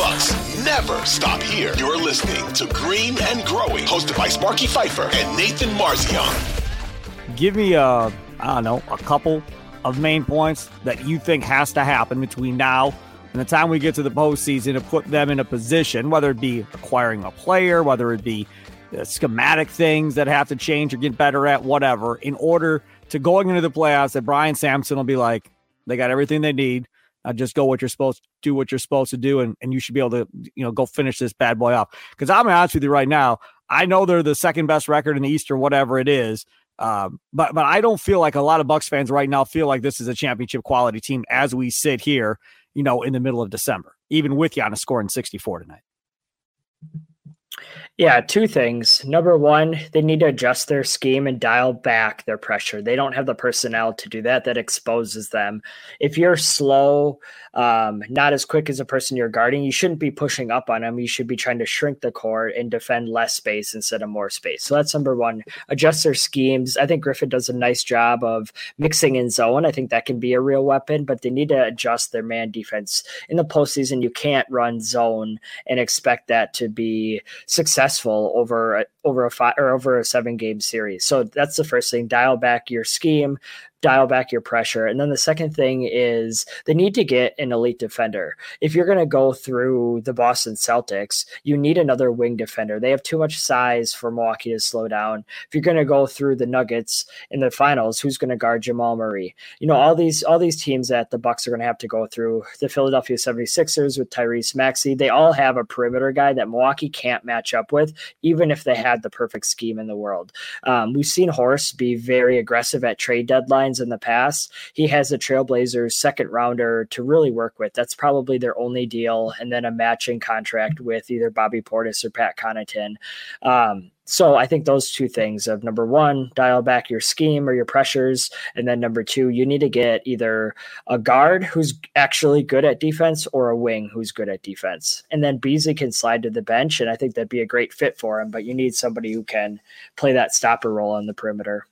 Bucks never stop here. You're listening to Green and Growing, hosted by Sparky Fifer and Nathan Marzion. Give me a, I don't know, a couple of main points that you think has to happen between now and the time we get to the postseason to put them in a position, whether it be acquiring a player, whether it be uh, schematic things that have to change or get better at, whatever, in order to going into the playoffs that Brian Sampson will be like, they got everything they need. Uh, just go what you're supposed to do, what you're supposed to do, and, and you should be able to, you know, go finish this bad boy off. Because I'm honest with you right now, I know they're the second best record in the East or whatever it is. Um, but but I don't feel like a lot of Bucks fans right now feel like this is a championship quality team as we sit here, you know, in the middle of December, even with Giannis scoring 64 tonight. Yeah, two things. Number one, they need to adjust their scheme and dial back their pressure. They don't have the personnel to do that. That exposes them. If you're slow, um, not as quick as a person you're guarding, you shouldn't be pushing up on them. You should be trying to shrink the court and defend less space instead of more space. So that's number one. Adjust their schemes. I think Griffin does a nice job of mixing in zone. I think that can be a real weapon, but they need to adjust their man defense. In the postseason, you can't run zone and expect that to be successful successful over a, over a five or over a seven game series. So that's the first thing. Dial back your scheme, dial back your pressure. And then the second thing is they need to get an elite defender. If you're going to go through the Boston Celtics, you need another wing defender. They have too much size for Milwaukee to slow down. If you're going to go through the Nuggets in the finals, who's going to guard Jamal Murray? You know, all these all these teams that the Bucks are going to have to go through, the Philadelphia 76ers with Tyrese Maxey, they all have a perimeter guy that Milwaukee can't match up with, even if they had the perfect scheme in the world. Um, we've seen Horst be very aggressive at trade deadlines in the past, he has the Trailblazers second rounder to really work with. That's probably their only deal, and then a matching contract with either Bobby Portis or Pat Connaughton. Um, so I think those two things of number one, dial back your scheme or your pressures, and then number two, you need to get either a guard who's actually good at defense or a wing who's good at defense. And then Beasley can slide to the bench, and I think that'd be a great fit for him. But you need somebody who can play that stopper role on the perimeter.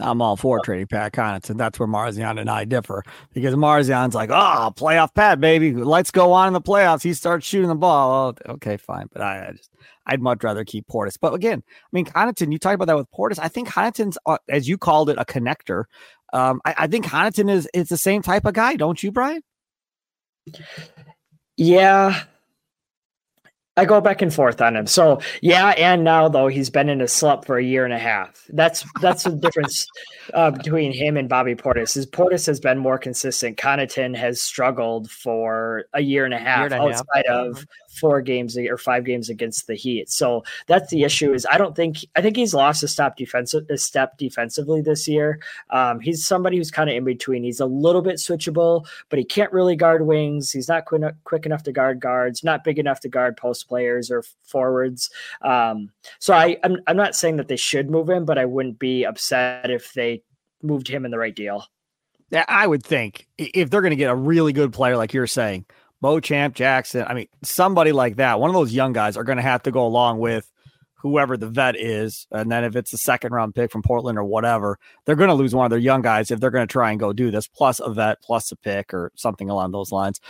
I'm all for trading Pat Connaughton. That's where Marzion and I differ because Marzion's like, oh, playoff Pat, baby. Let's go on in the playoffs. He starts shooting the ball. Oh, okay, fine. But I, I, just, I'd much rather keep Portis. But again, I mean, Connaughton, you talked about that with Portis. I think Connaughton's, uh, as you called it, a connector. Um, I, I think Connaughton is, is the same type of guy, don't you, Brian? Yeah, I go back and forth on him. So yeah, and now though he's been in a slump for a year and a half. That's that's the difference uh, between him and Bobby Portis. Is Portis has been more consistent. Connaughton has struggled for a year and a half and outside half. of four games or five games against the Heat. So that's the issue. Is I don't think I think he's lost a step defensive a step defensively this year. Um, he's somebody who's kind of in between. He's a little bit switchable, but he can't really guard wings. He's not quick, quick enough to guard guards. Not big enough to guard post players or forwards. Um, so I I'm, I'm not saying that they should move him, but I wouldn't be upset if they moved him in the right deal. Yeah, I would think if they're going to get a really good player like you're saying, Beauchamp, Jackson. I mean, somebody like that, one of those young guys are going to have to go along with whoever the vet is. And then if it's a second round pick from Portland or whatever, they're going to lose one of their young guys if they're going to try and go do this, plus a vet, plus a pick or something along those lines.